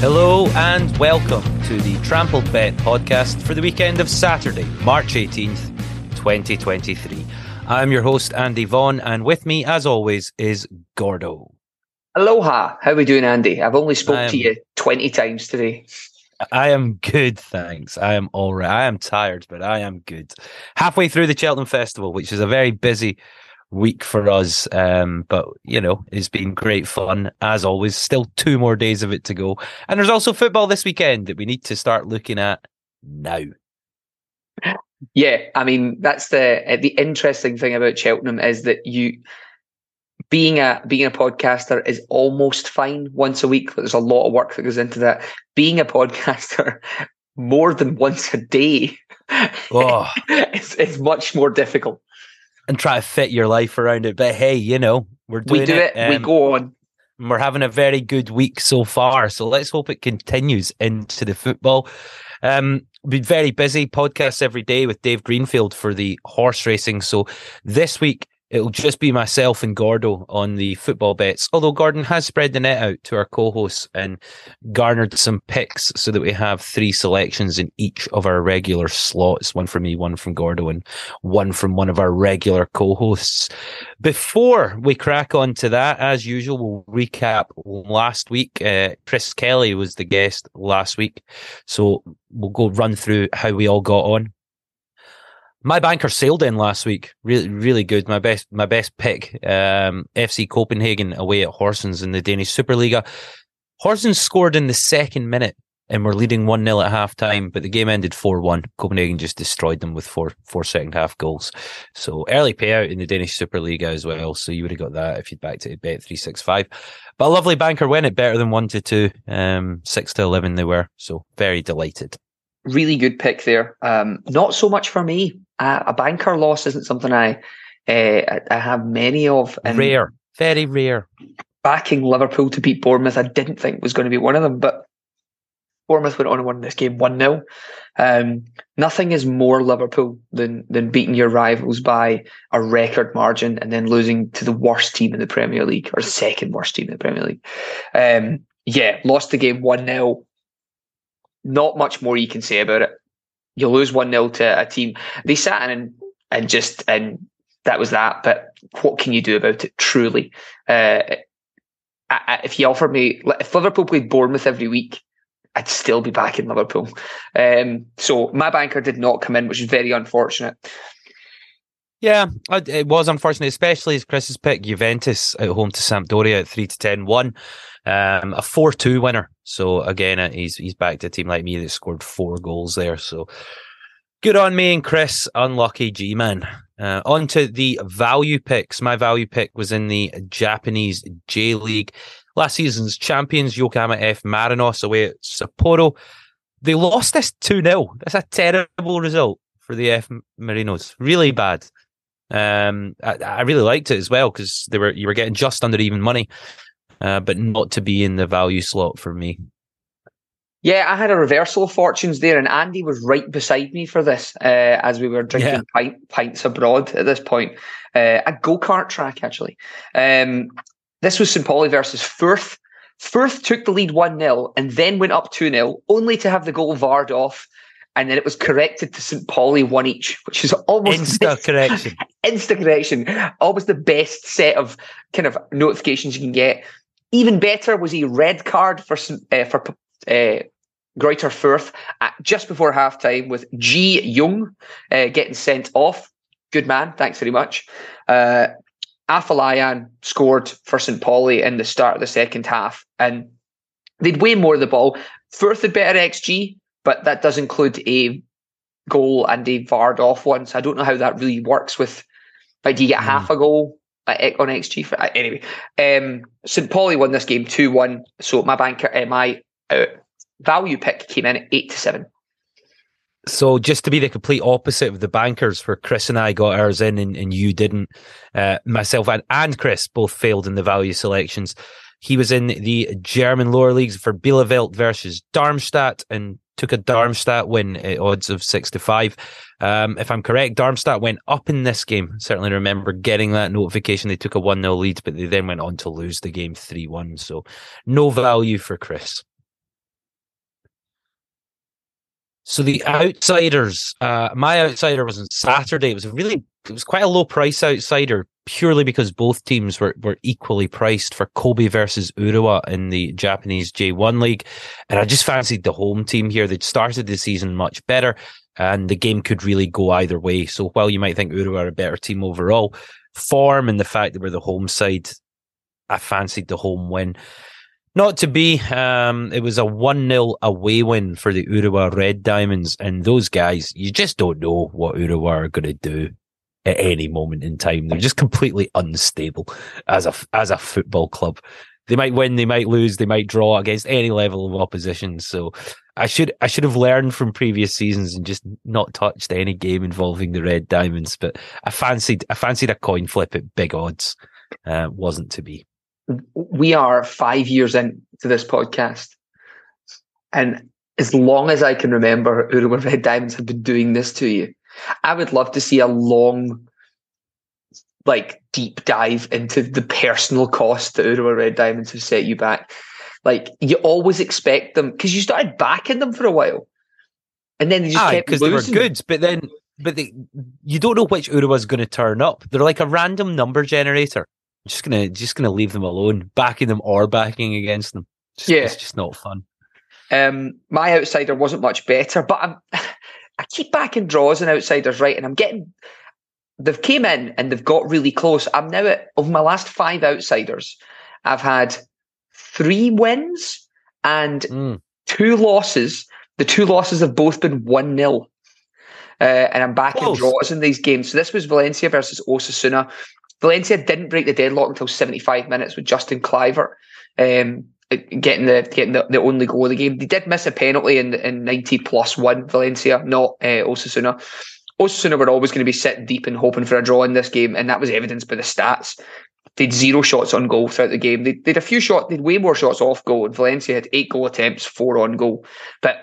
Hello and welcome to the Trampled Bet podcast for the weekend of Saturday, March 18th, 2023. I'm your host, Andy Vaughan, and with me, as always, is Gordo. Aloha. How are we doing, Andy? I've only spoke to you 20 times today. I am good, thanks. I am all right. I am tired, but I am good. Halfway through the Cheltenham Festival, which is a very busy week for us. Um, but you know, it's been great fun as always. Still two more days of it to go, and there's also football this weekend that we need to start looking at now. Yeah, I mean that's the uh, the interesting thing about Cheltenham is that you being a being a podcaster is almost fine once a week. There's a lot of work that goes into that. Being a podcaster more than once a day oh. is, is much more difficult and try to fit your life around it. But hey, you know, we're doing we do it. it um, we go on. We're having a very good week so far. So let's hope it continues into the football. Um, been very busy podcasts every day with Dave Greenfield for the horse racing. So this week It'll just be myself and Gordo on the football bets. Although Gordon has spread the net out to our co-hosts and garnered some picks so that we have three selections in each of our regular slots. One from me, one from Gordo, and one from one of our regular co-hosts. Before we crack on to that, as usual, we'll recap last week. Uh, Chris Kelly was the guest last week. So we'll go run through how we all got on. My banker sailed in last week. Really, really good. My best, my best pick. Um, FC Copenhagen away at Horsens in the Danish Superliga. Horsens scored in the second minute and were leading 1 0 at half time, but the game ended 4 1. Copenhagen just destroyed them with four, four second half goals. So early payout in the Danish Superliga as well. So you would have got that if you'd backed it at bet 365. But a lovely banker went it better than 1 to 2. Um, 6 to 11 they were. So very delighted really good pick there. Um, not so much for me. Uh, a banker loss isn't something I uh, I have many of. And rare, very rare. Backing Liverpool to beat Bournemouth, I didn't think was going to be one of them, but Bournemouth went on and won this game 1 0. Um, nothing is more Liverpool than, than beating your rivals by a record margin and then losing to the worst team in the Premier League or second worst team in the Premier League. Um, yeah, lost the game 1 0 not much more you can say about it. You lose 1 0 to a team. They sat in and, and just, and that was that. But what can you do about it, truly? Uh, I, if you offered me, if Liverpool played Bournemouth every week, I'd still be back in Liverpool. Um, so my banker did not come in, which is very unfortunate. Yeah, it was unfortunate, especially as Chris's pick Juventus at home to Sampdoria at three to 10 1. Um, a 4 2 winner. So again, uh, he's he's back to a team like me that scored four goals there. So good on me and Chris. Unlucky G Man. Uh, on to the value picks. My value pick was in the Japanese J League. Last season's champions, Yokohama F Marinos away at Sapporo. They lost this 2 0. That's a terrible result for the F Marinos. Really bad. Um, I, I, really liked it as well because they were you were getting just under even money uh, but not to be in the value slot for me. Yeah, I had a reversal of fortunes there, and Andy was right beside me for this uh, as we were drinking yeah. pint, pints abroad at this point. Uh, a go kart track, actually. Um, this was St. Pauli versus Fürth. Fürth took the lead 1 0 and then went up 2 0, only to have the goal varred off. And then it was corrected to St. Pauli one each, which is almost insta correction. insta correction. Almost the best set of kind of notifications you can get. Even better was a red card for uh, for uh, Greuther Fürth just before halftime with G Young uh, getting sent off. Good man, thanks very much. Uh, Afolayan scored for St. Pauli in the start of the second half, and they'd way more of the ball. Fürth had better XG, but that does include a goal and a varred off one. So I don't know how that really works with. Like, do you get Mm. half a goal at, on XG for uh, anyway? Um, St. Pauli won this game two one. So my banker, uh, my uh, value pick came in at eight to seven. So just to be the complete opposite of the bankers, where Chris and I got ours in and, and you didn't, uh, myself and, and Chris both failed in the value selections. He was in the German lower leagues for Bielefeld versus Darmstadt and took a Darmstadt win at odds of six to five. Um, if I'm correct, Darmstadt went up in this game. Certainly remember getting that notification. They took a 1 0 lead, but they then went on to lose the game 3 1. So no value for Chris. So the outsiders, uh, my outsider was on Saturday. It was a really, it was quite a low price outsider purely because both teams were, were equally priced for Kobe versus Urawa in the Japanese J1 league. And I just fancied the home team here. They'd started the season much better and the game could really go either way. So while you might think Urawa are a better team overall, form and the fact that we're the home side, I fancied the home win. Not to be. Um, it was a 1 0 away win for the Urawa Red Diamonds. And those guys, you just don't know what Urawa are going to do at any moment in time. They're just completely unstable as a, as a football club. They might win, they might lose, they might draw against any level of opposition. So I should I should have learned from previous seasons and just not touched any game involving the Red Diamonds. But I fancied I fancied a coin flip at big odds. Uh, wasn't to be we are five years into this podcast. And as long as I can remember, Urawa Red Diamonds have been doing this to you. I would love to see a long, like, deep dive into the personal cost that Urawa Red Diamonds have set you back. Like, you always expect them, because you started backing them for a while. And then they just kept because they were losing. good, but then but they, you don't know which Urawa's going to turn up. They're like a random number generator. Just gonna just gonna leave them alone, backing them or backing against them. Just, Yeah. it's just not fun. Um, my outsider wasn't much better, but I'm, I keep backing draws and outsiders, right? And I'm getting they've came in and they've got really close. I'm now at of my last five outsiders, I've had three wins and Mm. two losses. The two losses have both been one 0 uh, and I'm backing Close. draws in these games. So this was Valencia versus Osasuna. Valencia didn't break the deadlock until 75 minutes with Justin Kluivert um, getting the getting the, the only goal of the game. They did miss a penalty in in 90 plus one. Valencia, not uh, Osasuna. Osasuna were always going to be sitting deep and hoping for a draw in this game, and that was evidenced by the stats. They had zero shots on goal throughout the game. They, had a few shots, they had way more shots off goal, and Valencia had eight goal attempts, four on goal. But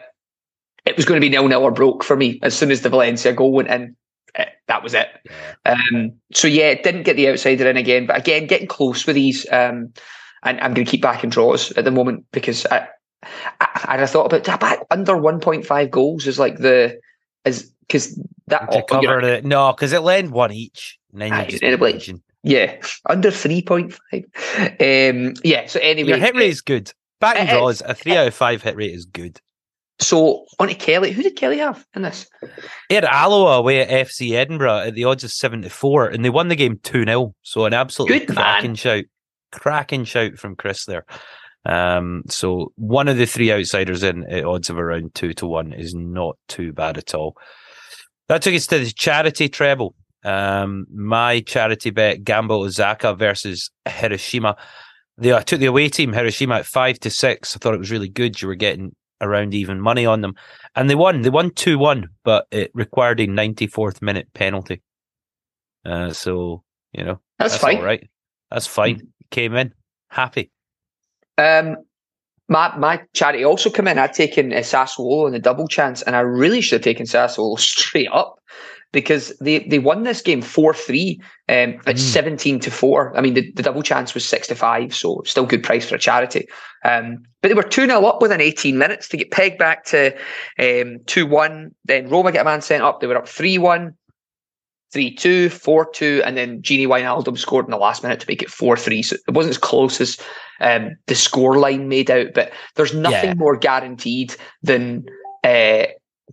it was going to be nil nil or broke for me as soon as the Valencia goal went in. eh, that was it. Um, so yeah, didn't get the outsider in again, but again, getting close with these. Um, and I'm going to keep backing draws at the moment because I, I, I thought about that back under 1.5 goals is like the is because that To oh, know, cover the no, because it lend one each, and then Aye, you just it'll yeah under 3.5. Um, yeah. So anyway, Your hit rate is good. Backing It eh, is. Eh, draws, a three eh. out of five hit rate is good. So on to Kelly. Who did Kelly have in this? He had Alloa away at FC Edinburgh at the odds of seven to four, and they won the game two 0 So an man. cracking shout, cracking shout from Chris there. Um, so one of the three outsiders in at odds of around two to one is not too bad at all. That took us to the charity treble. Um, my charity bet: Gamba Osaka versus Hiroshima. They I took the away team Hiroshima at five to six. I thought it was really good. You were getting around even money on them, and they won. They won two one, but it required a ninety fourth minute penalty. Uh, so you know That's, fine. all right. That's fine. Came in happy. Um, my my charity also come in. I'd taken uh, Sassuolo in the double chance, and I really should have taken Sassuolo straight up because they, they won this game four three um, at Mm. seventeen to four. I mean, the, the double chance was six to five, so still good price for a charity. Um, but they were two 0 up within eighteen minutes to get pegged back to um two one. Then Roma get a man sent up. They were up three one. 3 2, 4 2, and then Gini Wijnaldum scored in the last minute to make it 4 3. So it wasn't as close as um, the score line made out, but there's nothing Yeah. more guaranteed than uh,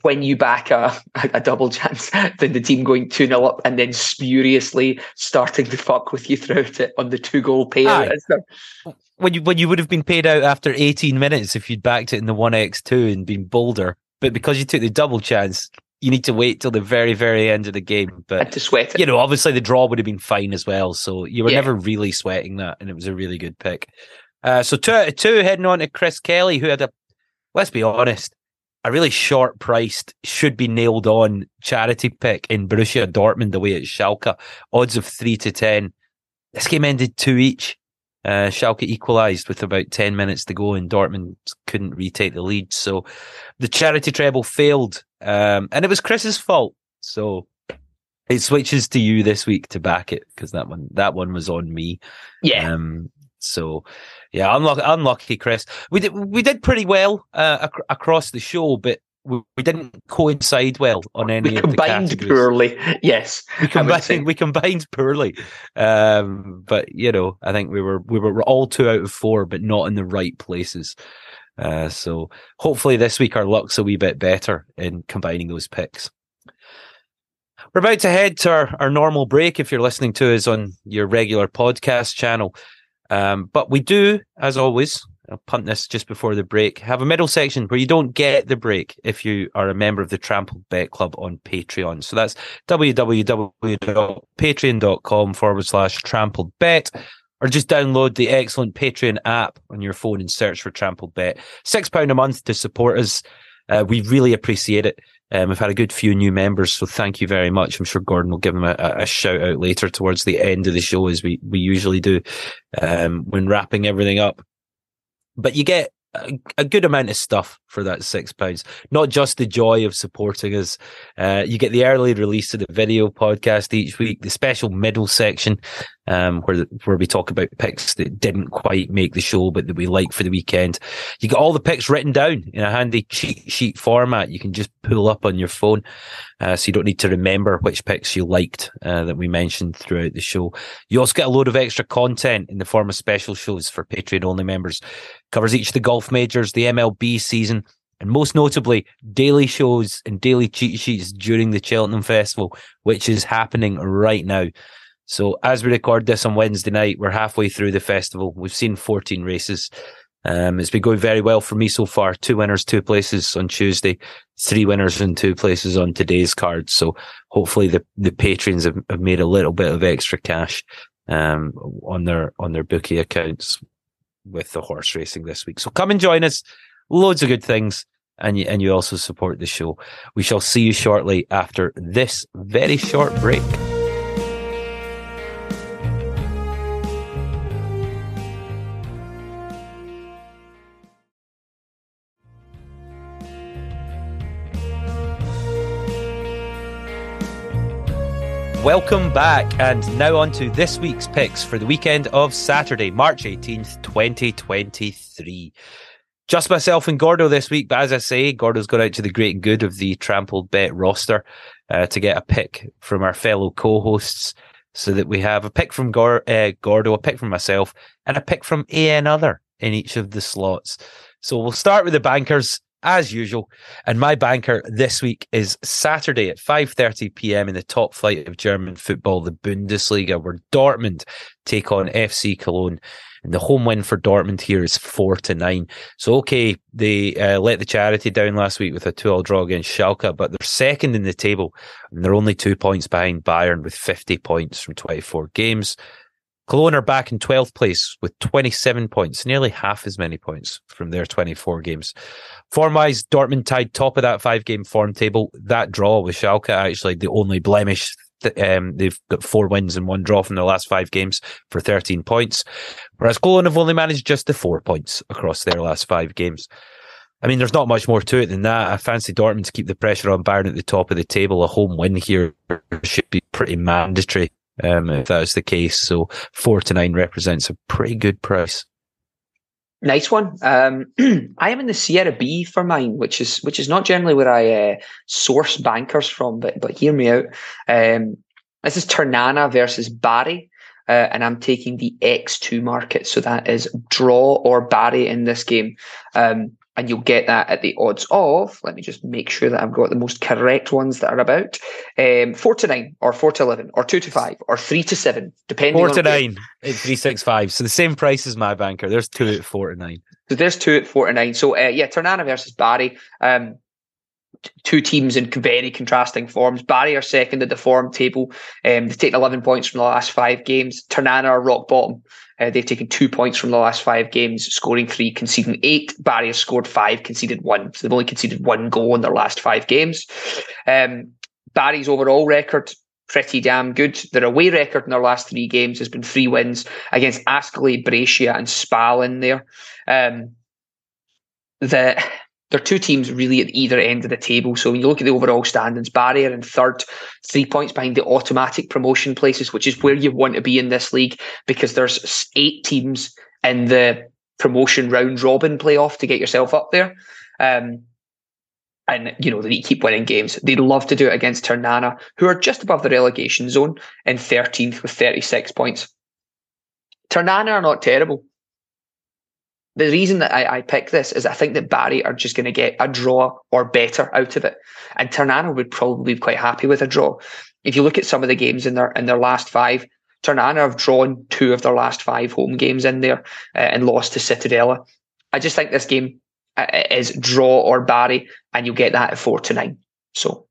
when you back a, a double chance than the team going 2 0 up and then spuriously starting to fuck with you throughout it on the two goal payout. Aye. and stuff. When you when you would have been paid out after eighteen minutes if you'd backed it in the one x two and been bolder, but because you took the double chance, you need to wait till the very, very end of the game. But to sweat it. you know, obviously the draw would have been fine as well. So you were Yeah. never really sweating that, and it was a really good pick. Uh, so two out of two heading on to Chris Kelly, who had a, let's be honest, a really short priced, should be nailed on charity pick in Borussia Dortmund away at Schalke. Odds of three to ten. This game ended two each. Uh, Schalke equalised with about 10 minutes to go and Dortmund couldn't retake the lead. So the charity treble failed. Um, and it was Chris's fault. So it switches to you this week to back it because that one, that one was on me. yeah. Um, so yeah, unlucky, unlucky, Chris. We did, we did pretty well, uh, ac- across the show, but we, we didn't coincide well on any we of the combined categories. poorly. Yes. We I would say. combined, we combined poorly, um, but you know, I think we were we were all two out of four, but not in the right places. Uh, so hopefully this week our luck's a wee bit better in combining those picks. We're about to head to our, our normal break if you're listening to us on your regular podcast channel. Um, but we do, as always, I'll punt this just before the break, have a middle section where you don't get the break if you are a member of the Trampled Bet Club on Patreon. So that's www.patreon.com forward slash trampled bet, or just download the excellent Patreon app on your phone and search for Trampled Bet. £6 a month to support us. Uh, we really appreciate it. Um, we've had a good few new members, so thank you very much. I'm sure Gordon will give them a, a shout out later towards the end of the show, as we, we usually do um, when wrapping everything up. But you get a, good amount of stuff for that six pounds. Not just the joy of supporting us. Uh, you get the early release of the video podcast each week, the special middle section, um, where where we talk about picks that didn't quite make the show, but that we like for the weekend. You get all the picks written down in a handy cheat sheet format. You can just pull up on your phone, uh, so you don't need to remember which picks you liked uh, that we mentioned throughout the show. You also get a load of extra content in the form of special shows for Patreon only members. Covers each of the golf majors, the MLB season, and most notably, daily shows and daily cheat sheets during the Cheltenham Festival, which is happening right now. So, as we record this on Wednesday night, we're halfway through the festival. We've seen 14 races. Um, it's been going very well for me so far. Two winners, two places on Tuesday, three winners and two places on today's card. So, hopefully, the, the patrons have, have made a little bit of extra cash um, on their on their bookie accounts with the horse racing this week. So, come and join us. Loads of good things and you, and you also support the show. We shall see you shortly after this very short break. Welcome back, and now on to this week's picks for the weekend of Saturday, March 18th, 2023. Just myself and Gordo this week, but as I say, Gordo's gone out to the great good of the trampled bet roster uh, to get a pick from our fellow co-hosts, so that we have a pick from Gor- uh, Gordo, a pick from myself, and a pick from another in each of the slots. So we'll start with the bankers as usual, and my banker this week is Saturday at 5:30 p.m. in the top flight of German football, the Bundesliga, where Dortmund take on FC Cologne. And the home win for Dortmund here is four to nine. So okay, they uh, let the charity down last week with a two-all draw against Schalke, but they're second in the table, and they're only two points behind Bayern with 50 points from 24 games. Cologne are back in 12th place with 27 points, nearly half as many points from their 24 games. Form-wise, Dortmund tied top of that five-game form table. That draw with Schalke actually the only blemish. Um, they've got four wins and one draw from their last five games for 13 points, whereas Cologne have only managed just the four points across their last five games. I mean, there's not much more to it than that. I fancy Dortmund to keep the pressure on Bayern at the top of the table. A home win here should be pretty mandatory um, if that's the case. So four to nine represents a pretty good price. Nice one. Um, I am in the Serie B for mine, which is which is not generally where I uh, source bankers from, but but hear me out. Um, this is Ternana versus Bari, uh, and I'm taking the X2 market, so that is draw or Bari in this game. Um, and you'll get that at the odds of, let me just make sure that I've got the most correct ones that are about, um, 4 to 9, or 4 to 11, or 2 to 5, or 3 to 7, depending Four on to nine at three six five. So the same price as my banker. There's two at four to nine. So there's two at four to nine. So uh, yeah, Ternana versus Bari. Um, two teams in very contrasting forms. Bari are second at the form table. Um, they've taken 11 points from the last five games. Ternana are rock bottom. Uh, they've taken two points from the last five games, scoring three, conceding eight. Bari has scored five, conceded one. So they've only conceded one goal in their last five games. Um, Bari's overall record pretty damn good. Their away record in their last three games has been three wins against Ascoli, Brescia, and Spal in there. Um, the there are two teams really at either end of the table. So when you look at the overall standings, Bari are in third, three points behind the automatic promotion places, which is where you want to be in this league because there's eight teams in the promotion round robin playoff to get yourself up there. Um, and you know they keep winning games. They'd love to do it against Ternana, who are just above the relegation zone in 13th with 36 points. Ternana are not terrible the reason that I, I pick this is I think that Bari are just going to get a draw or better out of it, and Ternana would probably be quite happy with a draw. If you look at some of the games in their in their last five, Ternana have drawn two of their last five home games in there uh, and lost to Cittadella. I just think this game uh, is draw or Bari, and you'll get that at four to nine. So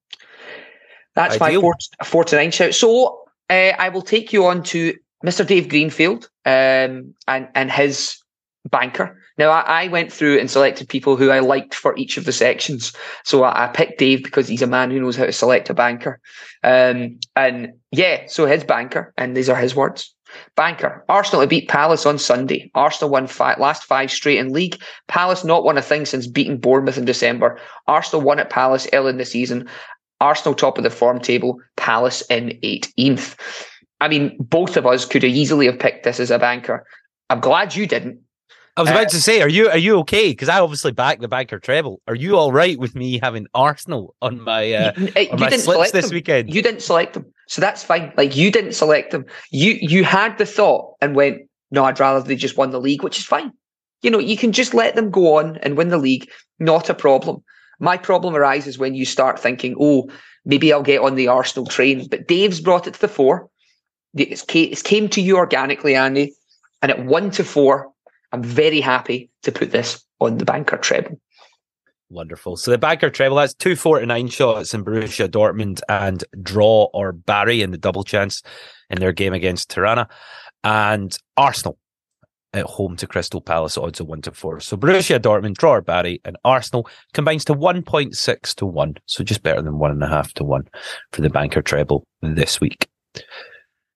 that's Ideal. my four, four to nine shout. So uh, I will take you on to Mr. Dave Greenfield um, and and his banker. Now, I, I, went through and selected people who I liked for each of the sections. So I, I picked Dave because he's a man who knows how to select a banker. Um, and yeah, so his banker, and these are his words. Banker. Arsenal beat Palace on Sunday. Arsenal won five, last five straight in league. Palace not won a thing since beating Bournemouth in December. Arsenal won at Palace early in the season. Arsenal top of the form table. Palace in 18th. I mean, both of us could easily have picked this as a banker. I'm glad you didn't I was about uh, to say, are you are you okay? Because I obviously back the banker treble. Are you all right with me having Arsenal on my uh, you, on my slips this them. weekend? You didn't select them, so that's fine. Like you didn't select them. You you had the thought and went, no, I'd rather they just won the league, which is fine. You know, you can just let them go on and win the league. Not a problem. My problem arises when you start thinking, oh, maybe I'll get on the Arsenal train. But Dave's brought it to the fore. It's it came to you organically, Andy, and at one to four, I'm very happy to put this on the banker treble. Wonderful. So the banker treble, that's two four to nine shots in Borussia Dortmund and draw or Bari in the double chance in their game against Ternana. And Arsenal at home to Crystal Palace, odds of one to four. So Borussia Dortmund, draw or Bari, and Arsenal combines to 1.6 to one. So just better than one and a half to one for the banker treble this week.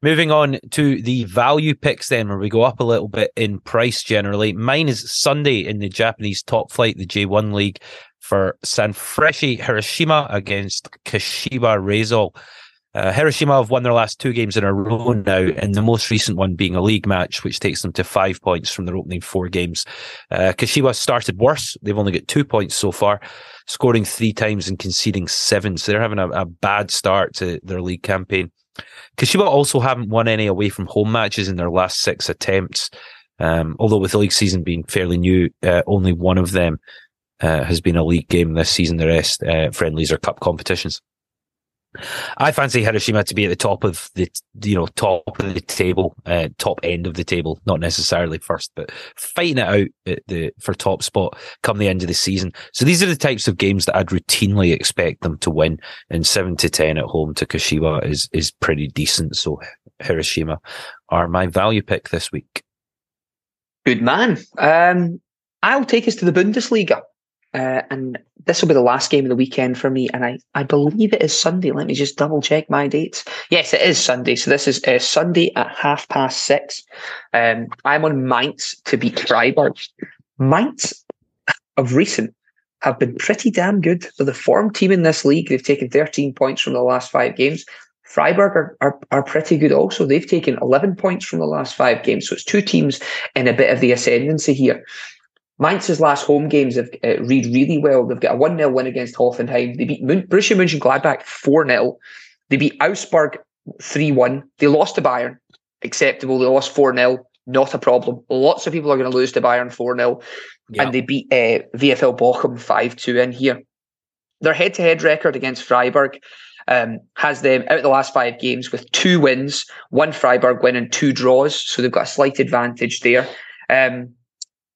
Moving on to the value picks, then, where we go up a little bit in price generally. Mine is Sunday in the Japanese top flight, the J1 League, for Sanfrecce Hiroshima against Kashiwa Reysol. Uh, Hiroshima have won their last two games in a row now, and the most recent one being a league match, which takes them to five points from their opening four games. Uh, Kashiwa started worse. They've only got two points so far, scoring three times and conceding seven. So they're having a, a bad start to their league campaign. Kashiwa also haven't won any away from home matches in their last six attempts. Um, although with the league season being fairly new, uh, only one of them uh, has been a league game this season. The rest uh, friendlies or cup competitions. I fancy Hiroshima to be at the top of the you know top of the table, uh, top end of the table, not necessarily first, but fighting it out the for top spot come the end of the season. So these are the types of games that I'd routinely expect them to win. And seven to ten at home to Kashiwa is is pretty decent. So Hiroshima are my value pick this week. Good man. Um, I'll take us to the Bundesliga. Uh, and this will be the last game of the weekend for me. And I, I believe it is Sunday. Let me just double check my dates. Yes, it is Sunday. So this is uh, Sunday at half past six. Um, I'm on Mainz to beat Freiburg. Mainz of recent have been pretty damn good. They're the form team in this league. They've taken 13 points from the last five games. Freiburg are, are, are pretty good also. They've taken 11 points from the last five games. So it's two teams in a bit of the ascendancy here. Mainz's last home games have uh, read really well. They've got a 1 0 win against Hoffenheim. They beat Mun- Borussia Mönchengladbach 4 0. They beat Augsburg 3 1. They lost to Bayern. Acceptable. They lost 4 0. Not a problem. Lots of people are going to lose to Bayern 4 0. And they beat uh, VFL Bochum 5 2 in here. Their head to head record against Freiburg um, has them out of the last five games with two wins, one Freiburg win, and two draws. So they've got a slight advantage there. Um,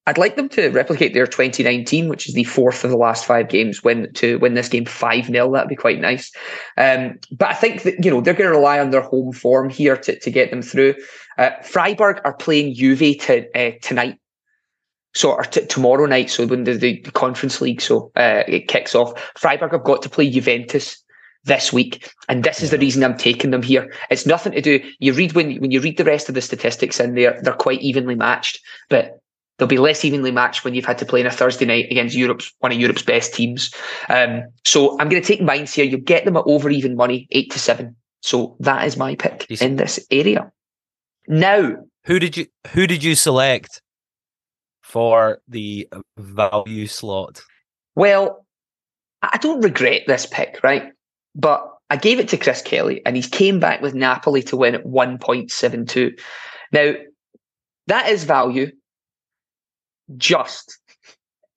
I'd like them to replicate their 2019, which is the fourth of the last five games, win to win this game 5 0. That'd be quite nice. Um, but I think that, you know, they're going to rely on their home form here to, to get them through. Uh, Freiburg are playing Juve to, uh, tonight. So, or t- tomorrow night. So, when the, the Conference League so uh, it kicks off, Freiburg have got to play Juventus this week. And this is the reason I'm taking them here. It's nothing to do. You read when when you read the rest of the statistics in there, they're quite evenly matched. But they'll be less evenly matched when you've had to play on a Thursday night against Europe's one of Europe's best teams. Um, so I'm going to take Mainz here. You get them at over even money, eight to seven. So that is my pick in this area. Now, who did you who did you select for the value slot? Well, I don't regret this pick, right? But I gave it to Chris Kelly, and he's came back with Napoli to win at one point seven two. Now, that is value just.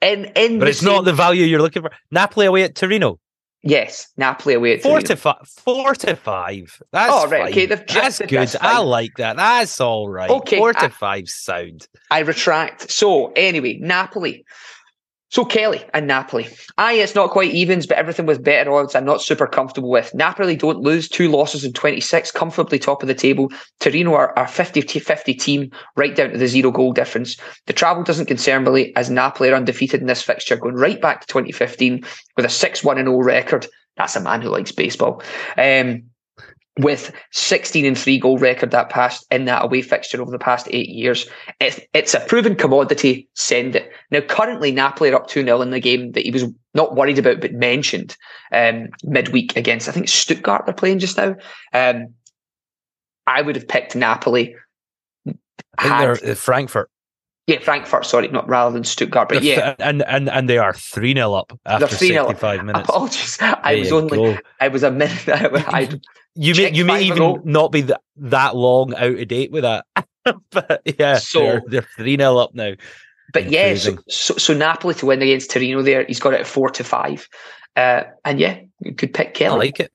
In, in but it's same... not the value you're looking for. Napoli away at Torino. Yes, Napoli away at four Torino. to five. Four to five. That's oh right, fine. okay. That's good. I like that. That's all right. Okay, four to I, five sound. I retract. So anyway, Napoli so Kelly and Napoli. Aye, it's not quite evens, but everything with better odds I'm not super comfortable with. Napoli don't lose two losses in 26, comfortably top of the table. Torino are a 50-50 team, right down to the zero goal difference. The travel doesn't concern me as Napoli are undefeated in this fixture, going right back to 2015 with a 6-1-0 record. That's a man who likes baseball. Um, with 16 and 3 goal record that past in that away fixture over the past eight years. It's, it's a proven commodity. Send it. Now, currently, Napoli are up 2 0 in the game that he was not worried about, but mentioned um, midweek against, I think, Stuttgart they're playing just now. Um, I would have picked Napoli. I think they're uh, Frankfurt. Yeah, Frankfurt, sorry, not rather than Stuttgart, but yeah, and and and they are three 0 up after sixty five minutes. Apologies, I was only, go. I was a minute. I, you may you may even not be that, that long out of date with that. but yeah, so they're three 0 up now. But yeah, so, so, so Napoli to win against Torino there, he's got it at four to five. Uh, and yeah, good pick, Kelly. I like it.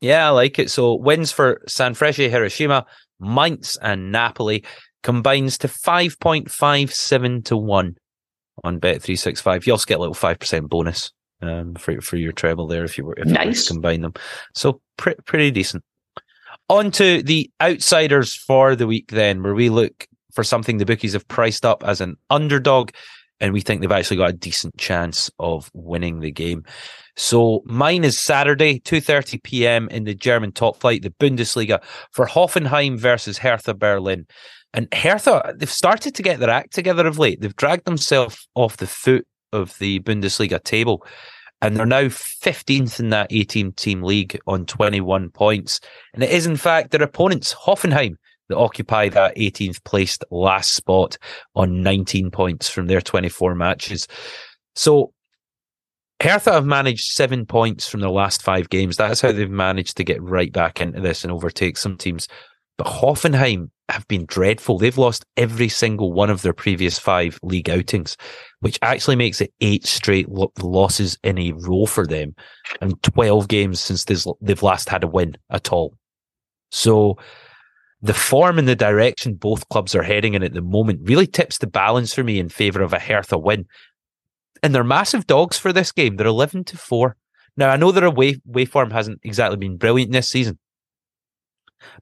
Yeah, I like it. So wins for Sanfrecce Hiroshima, Mainz, and Napoli combines to five point five seven to one on Bet three six five. You also get a little five percent bonus um, for for your treble there if you were if nice. you combine them. So pre- pretty decent. On to the outsiders for the week then, where we look for something the bookies have priced up as an underdog, and we think they've actually got a decent chance of winning the game. So mine is Saturday, 2.30 p.m. in the German top flight, the Bundesliga, for Hoffenheim versus Hertha Berlin. And Hertha, they've started to get their act together of late. They've dragged themselves off the foot of the Bundesliga table and they're now 15th in that 18 team league on 21 points. And it is, in fact, their opponents, Hoffenheim, that occupy that 18th placed last spot on 19 points from their 24 matches. So Hertha have managed seven points from their last five games. That's how they've managed to get right back into this and overtake some teams. But Hoffenheim have been dreadful. They've lost every single one of their previous five league outings, which actually makes it eight straight lo- losses in a row for them and 12 games since they've last had a win at all. So the form and the direction both clubs are heading in at the moment really tips the balance for me in favour of a Hertha win. And they're massive dogs for this game. They're 11 to 4. Now, I know their away, away form hasn't exactly been brilliant this season,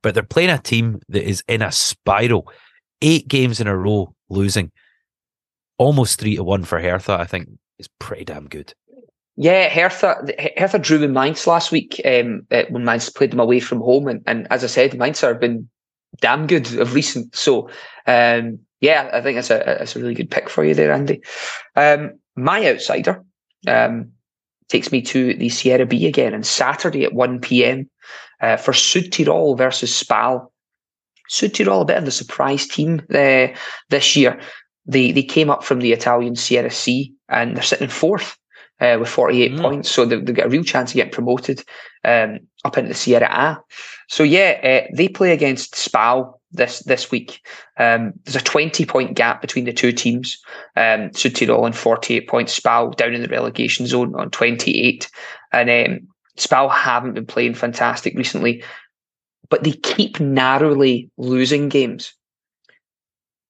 but they're playing a team that is in a spiral. Eight games in a row losing. Almost three to one for Hertha, I think is pretty damn good. Yeah, Hertha Hertha drew in Mainz last week um, uh, when Mainz played them away from home, and, and as I said, Mainz have been damn good of recent. So, um, yeah, I think that's a that's a really good pick for you there, Andy. Um, my outsider um, takes me to the Serie B again on Saturday at one pm uh, for Südtirol versus Spal. Südtirol, a bit of the surprise team uh, this year. They they came up from the Italian Serie C and they're sitting fourth uh, with 48 mm. points. So they've, they've, got a real chance of getting promoted um, up into the Serie A. So yeah, uh, they play against Spal this this week. Um, there's a 20 point gap between the two teams. Um, Südtirol on 48 points, Spal down in the relegation zone on 28. And um, Spal haven't been playing fantastic recently, but they keep narrowly losing games.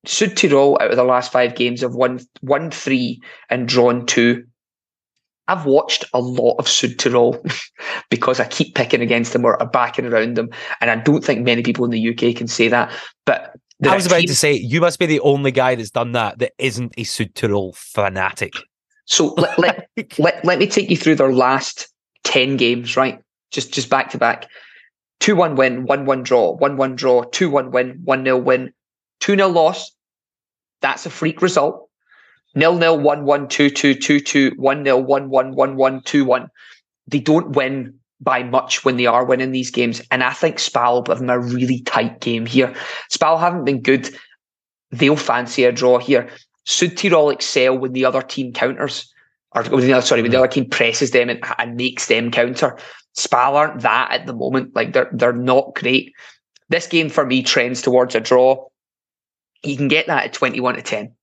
Sud Tirol out of the last five games have won one three and drawn two. I've watched a lot of Sud Tirol because I keep picking against them or backing around them, and I don't think many people in the UK can say that. But I was about team... to say you must be the only guy that's done that that isn't a Sud Tirol fanatic. So let, let, let, let me take you through their last 10 games, right? Just just back to back. 2 1 win, 1 1 draw, 1 1 draw, 2 1 win, 1 0 win, 2 0 loss. That's a freak result. Nil nil, 1 1, 2 2, 2 2, 1 0, 1 1, 1 1, 2 1. They don't win by much when they are winning these games. And I think Spal have a really tight game here. Spal haven't been good. They'll fancy a draw here. Sud Tirol excel when the other team counters, or when the other, sorry, when the mm. other team presses them and, and makes them counter. Spal aren't that at the moment. Like they're they're not great. This game for me trends towards a draw. You can get that at twenty one to ten,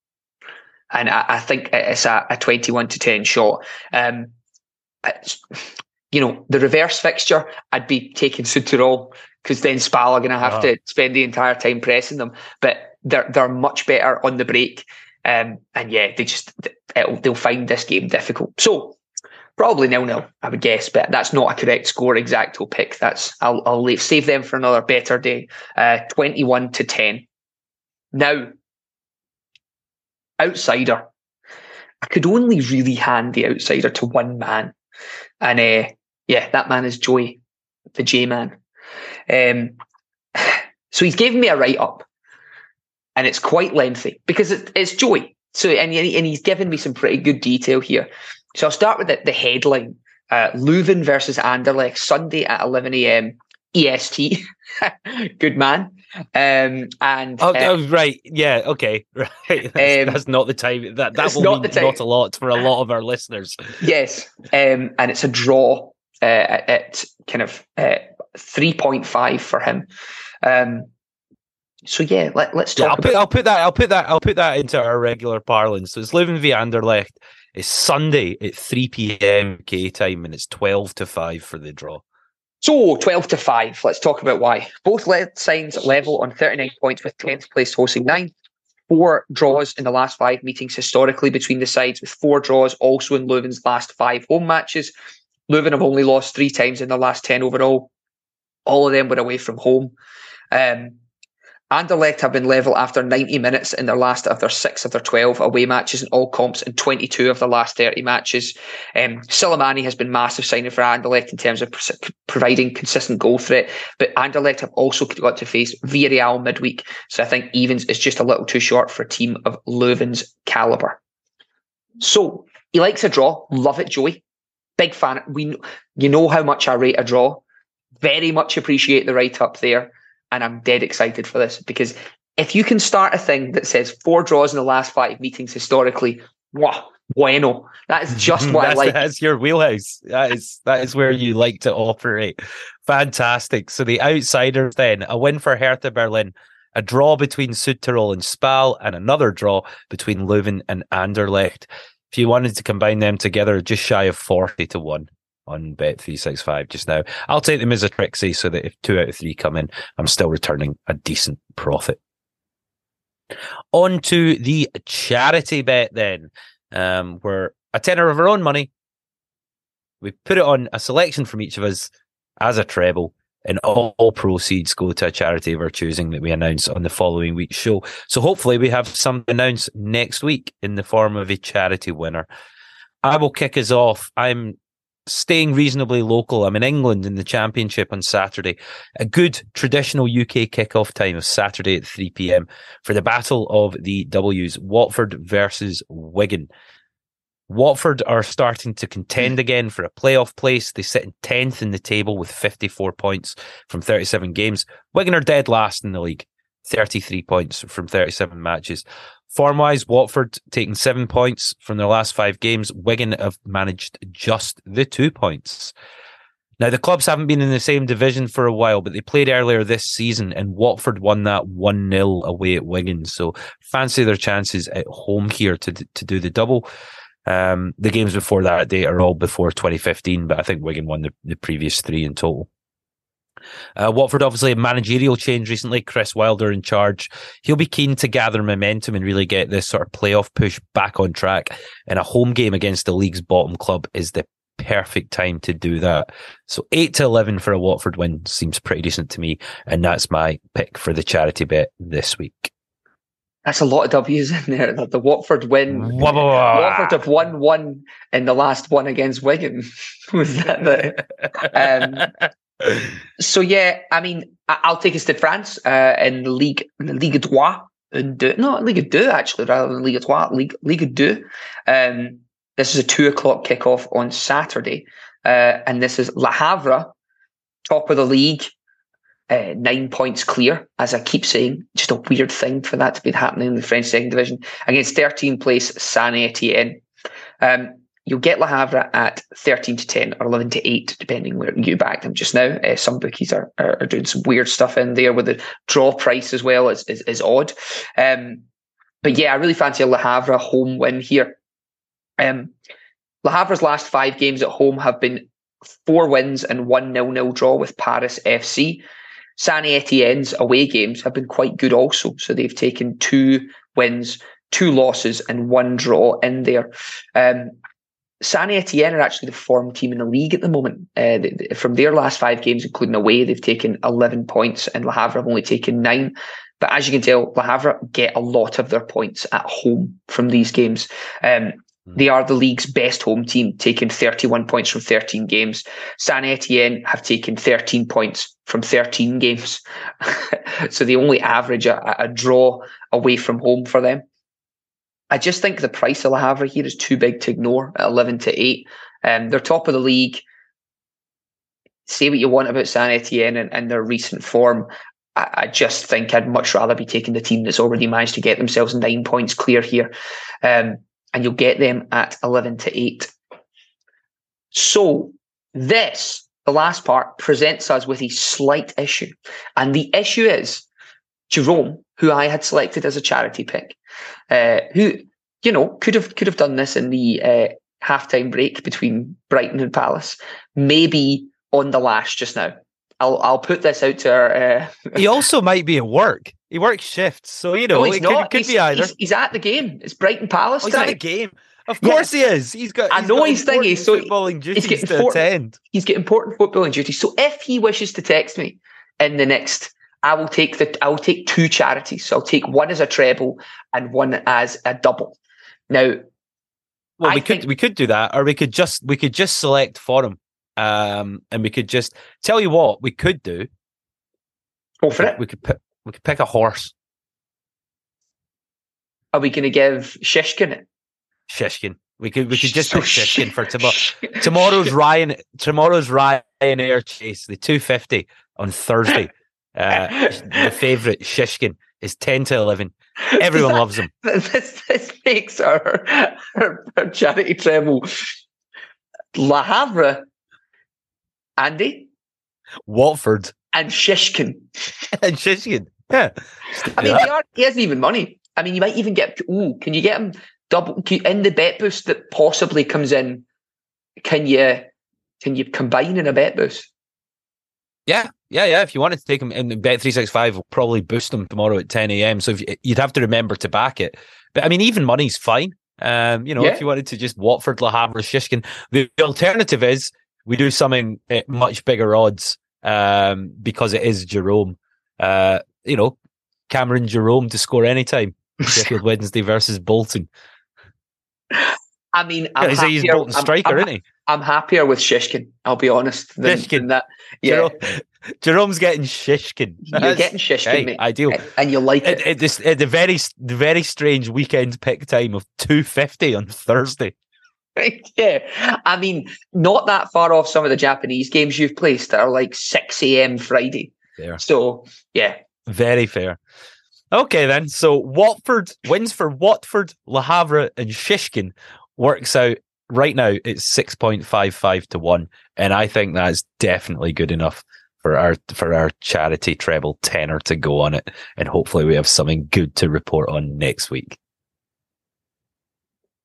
and I, I think it's a, a, twenty one to ten shot. Um, you know, the reverse fixture, I'd be taking Sud Tirol because then Spal are going to have wow. to spend the entire time pressing them. But they're they're much better on the break. Um, and yeah, they just they'll find this game difficult. So probably nil nil, I would guess, but that's not a correct score exacto pick. That's I'll I'll leave, save them for another better day. Uh, twenty one to ten. Now, outsider. I could only really hand the outsider to one man, and uh, yeah, that man is Joey, the J man. Um, so he's given me a write up and it's quite lengthy because it, it's Joey. So and and he's given me some pretty good detail here. So I'll start with the, the headline: uh, Leuven versus Anderlecht Sunday at 11 a.m. EST. good man. Um, and oh, uh, oh, right, yeah, okay, right. That's, um, that's, not the time. That that will not mean not a lot for a lot of our listeners. Yes, um, and it's a draw uh, at, at, kind of uh, three point five for him. Um, so yeah, let, us talk. Yeah, I'll, put, I'll put that. I'll put that. I'll put that into our regular parlance. So it's Leuven v Anderlecht. It's Sunday at three p.m. K time, and it's twelve to five for the draw. So twelve to five. Let's talk about why. Both sides level on thirty-nine points, with tenth place hosting nine. Four draws in the last five meetings historically between the sides, with four draws also in Leuven's last five home matches. Leuven have only lost three times in the last ten overall. All of them were away from home. Um, Anderlecht have been level after 90 minutes in their last of their six of their 12 away matches in all comps and 22 of the last 30 matches. Um, Slimani has been massive signing for Anderlecht in terms of providing consistent goal threat, but Anderlecht have also got to face Villarreal midweek. So I think evens is just a little too short for a team of Leuven's calibre. So he likes a draw. Love it, Joey. Big fan. We, you know how much I rate a draw. Very much appreciate the write up there and I'm dead excited for this because if you can start a thing that says four draws in the last five meetings historically, wow, bueno. That is just what I like. That's your wheelhouse. That is that is where you like to operate. Fantastic. So the outsiders then a win for Hertha Berlin, a draw between Sud Tirol and Spal, and another draw between Leuven and Anderlecht. If you wanted to combine them together, just shy of forty to one on Bet365 just now. I'll take them as a Trixie so that if two out of three come in, I'm still returning a decent profit. On to the charity bet then, um, where a tenner of our own money, we put it on a selection from each of us as a treble, and all, proceeds go to a charity of our choosing that we announce on the following week's show. So hopefully we have some announced next week in the form of a charity winner. I will kick us off. I'm staying reasonably local. I'm in England in the championship on Saturday. A good traditional UK kickoff time of Saturday at 3 p.m. for the battle of the W's, Watford versus Wigan. Watford are starting to contend hmm. again for a playoff place. They sit in 10th in the table with 54 points from 37 games. Wigan are dead last in the league, 33 points from 37 matches. Form wise, Watford taking seven points from their last five games. Wigan have managed just the two points. Now, the clubs haven't been in the same division for a while, but they played earlier this season and Watford won that 1 0 away at Wigan. So fancy their chances at home here to, to do the double. Um, the games before that date are all before 2015, but I think Wigan won the, the previous three in total. Uh, Watford obviously a managerial change recently. Chris Wilder in charge. He'll be keen to gather momentum and really get this sort of playoff push back on track. And a home game against the league's bottom club is the perfect time to do that. So eight to eleven for a Watford win seems pretty decent to me, and that's my pick for the charity bet this week. That's a lot of W's in there. The, the Watford win. Watford have won one in the last one against Wigan. Was that the? Um, so yeah, I mean, I'll take us to France uh, in the League, the Ligue Droit. No, Ligue 2 actually, rather than Ligue 3, Ligue, Ligue 2. Um, this is a two o'clock kickoff on Saturday. Uh, and this is Le Havre, top of the league, uh, nine points clear, as I keep saying. Just a weird thing for that to be happening in the French second division against 13th place Saint Etienne. Um, you'll get Le Havre at 13 to 10 or 11 to 8, depending where you back them just now. Uh, some bookies are, are, are, doing some weird stuff in there with the draw price as well is, is, is odd. Um, but yeah, I really fancy a Le Havre home win here. Um, Le Havre's last five games at home have been four wins and one nil-nil draw with Paris FC. Saint Etienne's away games have been quite good also. So they've taken two wins, two losses, and one draw in there. Um, Saint Etienne are actually the form team in the league at the moment. Uh, from their last five games, including away, they've taken 11 points, and Le Havre have only taken nine. But as you can tell, Le Havre get a lot of their points at home from these games. Um, they are the league's best home team, taking 31 points from 13 games. San Etienne have taken 13 points from 13 games. so they only average a, a, draw away from home for them. I just think the price of Le Havre here is too big to ignore at 11 to 8. Um, they're top of the league. Say what you want about Saint Etienne and, and their recent form. I, I, just think I'd much rather be taking the team that's already managed to get themselves nine points clear here. Um, and you'll get them at 11 to 8. So, this, the last part, presents us with a slight issue. And the issue is Jerome, who I had selected as a charity pick, uh, who, you know, could have could have done this in the uh, halftime break between Brighton and Palace, maybe on the lash just now. I'll I'll put this out to our. Uh... he also might be at work. He works shifts, so you know no, it could, could be either. He's, he's, at the game. It's Brighton Palace. Oh, he's at the game. Of course he is. He's got. He's I know he's thinking. So footballing duties he's to attend. He's got important footballing duties. So if he wishes to text me in the next, I will take the. I will take two charities. So I'll take one as a treble and one as a double. Now, well, I we think, could we could do that, or we could just we could just select for him, um, and we could just tell you what we could do. Go for it. We could pick. We could pick a horse. Are we going to give Shishkin it? Shishkin. We could we could just pick Shishkin for tomorrow. Tomorrow's Ryan. Tomorrow's Ryanair chase the two fifty on Thursday. Uh, the favourite Shishkin is ten to eleven. Everyone that, loves him. This this makes our, our, our charity treble. La Havre, Andy, Watford, and Shishkin. and Shishkin. Yeah. I mean, are, he hasn't even money. I mean, you might even get. Ooh, can you get him double in the bet boost that possibly comes in? Can you can you combine in a bet boost? Yeah, yeah, yeah. If you wanted to take him in bet three six five, will probably boost him tomorrow at ten a.m. So you, you'd have to remember to back it. But I mean, even money's fine. Um, you know, yeah. if you wanted to just Watford, Le Havre, Shishkin, the, the alternative is we do something at much bigger odds um, because it is Jerome. Uh, you know, Cameron Jerome to score anytime. Sheffield Wednesday versus Bolton. I mean, I'm yeah, he's, Bolton striker, I'm, isn't he? I'm happier with Shishkin. I'll be honest. Than, Shishkin. Than that, yeah. Jerome, Jerome's getting Shishkin. You're getting Shishkin, hey, ideal, and you like it. At, at, this, at the very, the very strange weekend pick time of two fifty on Thursday. yeah, I mean, not that far off some of the Japanese games you've placed that are like six a.m. Friday. Fair. So yeah, very fair. Okay, then. So Watford wins for Watford, Le Havre, and Shishkin works out right now. It's six point five five to one, and I think that's definitely good enough for our for our charity treble tenor to go on it, and hopefully we have something good to report on next week.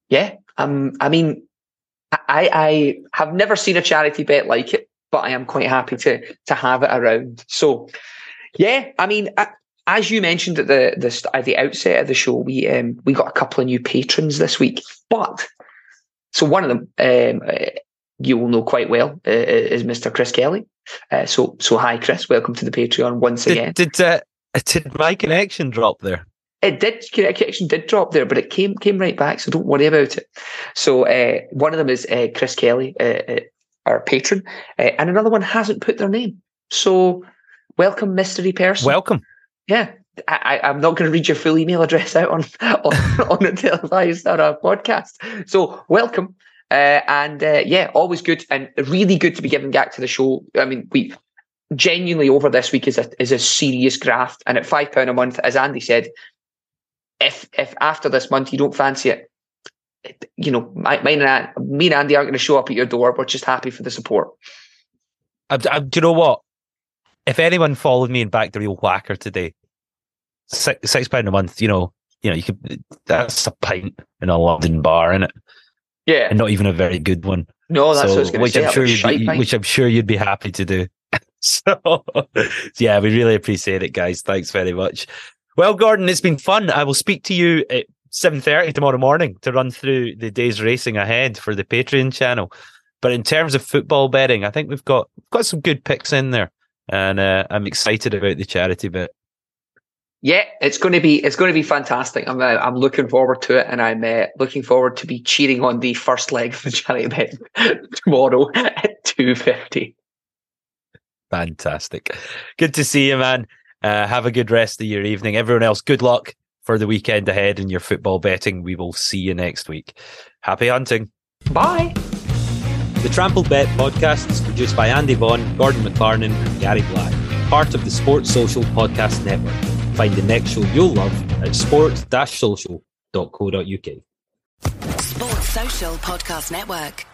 Yeah, um, I mean, I I have never seen a charity bet like it but I am quite happy to to have it around. So, yeah, I mean, as you mentioned at the the at the outset of the show, we um, we got a couple of new patrons this week, but so one of them um, uh, you will know quite well uh, is Mr. Chris Kelly. Uh, so so hi Chris, welcome to the Patreon once did, again. Did uh, did my connection drop there? It did connection did drop there, but it came came right back. So don't worry about it. So uh, one of them is uh, Chris Kelly, our patron, and another one hasn't put their name. So welcome, mystery person. Welcome yeah, I, am not going to read your full email address out on on, on a televised or a podcast. So welcome, uh, and uh, yeah, always good and really good to be giving back to the show. I mean, we genuinely over this week is a is a serious graft, and at five pound a month, as Andy said, if if after this month you don't fancy it, you know, my, and me and Andy aren't going to show up at your door. We're just happy for the support. I, I, do you know what? if anyone followed me and backed the real whacker today, six, six pound a month, you know, you know, you could that's a pint in a London bar, in it? Yeah, and not even a very good one. No, that's so, which say. I'm sure you'd be, which I'm sure you'd be happy to do. so, yeah, we really appreciate it, guys. Thanks very much. Well, Gordon, it's been fun. I will speak to you at seven thirty tomorrow morning to run through the day's racing ahead for the Patreon channel. But in terms of football betting, I think we've got got some good picks in there and uh, I'm excited about the charity bit. Yeah, it's going to be it's going to be fantastic. I'm uh, I'm looking forward to it, and I'm uh, looking forward to be cheering on the first leg of the charity bit tomorrow at two fifty. Fantastic, good to see you, man. Uh, have a good rest of your evening. Everyone else, good luck for the weekend ahead in your football betting. We will see you next week. Happy hunting. Bye. The Trampled Bet podcast is produced by Andy Vaughan, Gordon McLarnon, and Gary Black, part of the Sports Social Podcast Network. Find the next show you'll love at sport-social.co.uk. Sports Social Podcast Network.